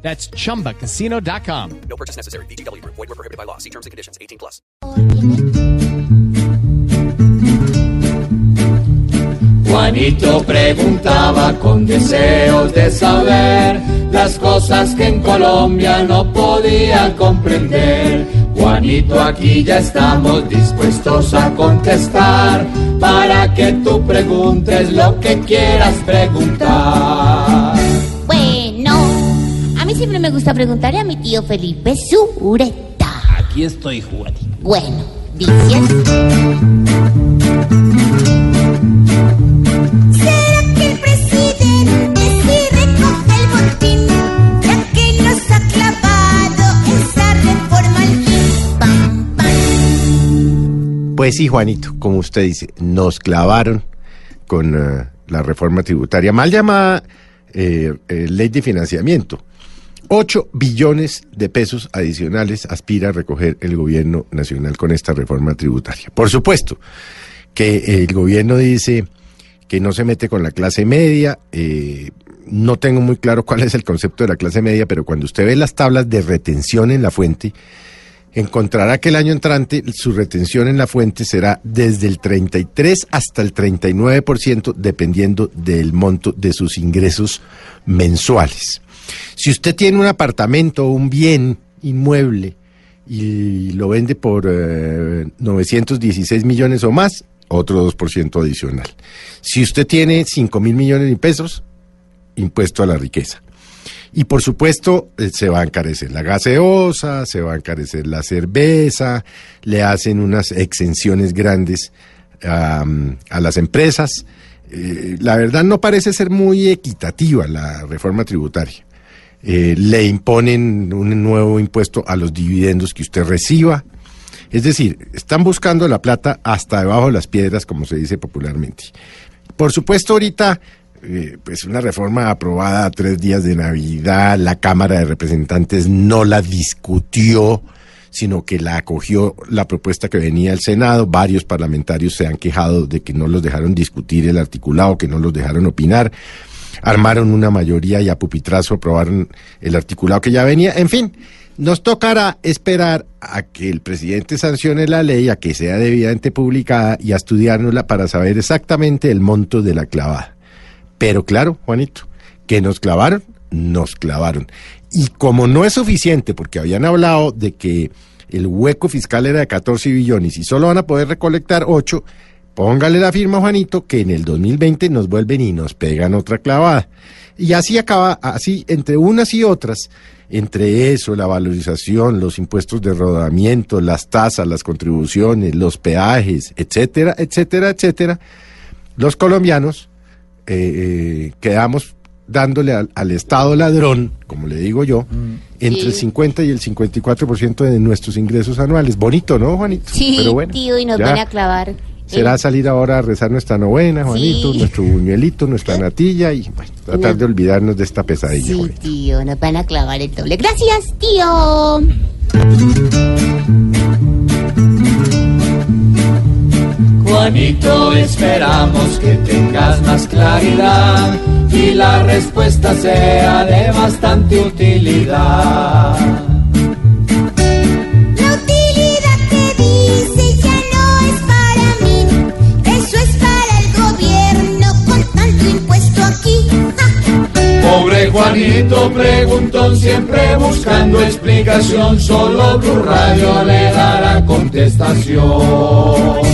That's chumbacasino.com. No purchase necessary. BGW. Void were prohibited by law. See terms and conditions. 18 plus. Juanito preguntaba con deseos de saber las cosas que en Colombia no podía comprender. Juanito, aquí ya estamos dispuestos a contestar para que tú preguntes lo que quieras preguntar. Siempre me gusta preguntarle a mi tío Felipe Sureta. Aquí estoy, Juanito. Bueno, dice así. ¿Será que el presidente sí recoge el botín? Ya que nos ha clavado esa reforma al fin. Pam, pam. Pues sí, Juanito, como usted dice, nos clavaron con eh, la reforma tributaria, mal llamada eh, eh, ley de financiamiento. 8 billones de pesos adicionales aspira a recoger el gobierno nacional con esta reforma tributaria. Por supuesto que el gobierno dice que no se mete con la clase media. eh, no tengo muy claro cuál es el concepto de la clase media, pero cuando usted ve las tablas de retención en la fuente, encontrará que el año entrante su retención en la fuente será desde el 33 hasta el 39%, dependiendo del monto de sus ingresos mensuales. Si usted tiene un apartamento un bien inmueble y lo vende por eh, 916 millones o más, otro 2% adicional. Si usted tiene 5 mil millones de pesos, impuesto a la riqueza. Y por supuesto, eh, se va a encarecer la gaseosa, se va a encarecer la cerveza, le hacen unas exenciones grandes a las empresas. Eh, la verdad no parece ser muy equitativa la reforma tributaria. Eh, le imponen un nuevo impuesto a los dividendos que usted reciba. Es decir, están buscando la plata hasta debajo de las piedras, como se dice popularmente. Por supuesto, ahorita, eh, pues una reforma aprobada a tres días de Navidad, la Cámara de Representantes no la discutió, sino que la acogió la propuesta que venía del Senado. Varios parlamentarios se han quejado de que no los dejaron discutir el articulado, que no los dejaron opinar. Armaron una mayoría y a pupitrazo aprobaron el articulado que ya venía. En fin, nos tocará esperar a que el presidente sancione la ley, a que sea debidamente publicada y a estudiárnosla para saber exactamente el monto de la clavada. Pero claro, Juanito, que nos clavaron, nos clavaron. Y como no es suficiente, porque habían hablado de que el hueco fiscal era de 14 billones y solo van a poder recolectar 8, póngale la firma, Juanito, que en el 2020 nos vuelven y nos pegan otra clavada. Y así acaba, así entre unas y otras, entre eso, la valorización, los impuestos de rodamiento, las tasas, las contribuciones, los peajes, etcétera, etcétera, etcétera, los colombianos eh, eh, quedamos dándole al, al Estado ladrón, como le digo yo, entre el 50 y el 54% de nuestros ingresos anuales. Bonito, ¿no, Juanito? Sí, Pero bueno, tío, y nos ya van a clavar. Será salir ahora a rezar nuestra novena, Juanito, Sí. nuestro buñuelito, nuestra natilla y bueno, tratar No. de olvidarnos de esta pesadilla, Sí, Juanito. tío, nos van a clavar el doble. Gracias, tío. Juanito, esperamos que tengas más claridad y la respuesta sea de bastante utilidad. Juanito preguntó siempre buscando explicación, solo Blue Radio le dará contestación.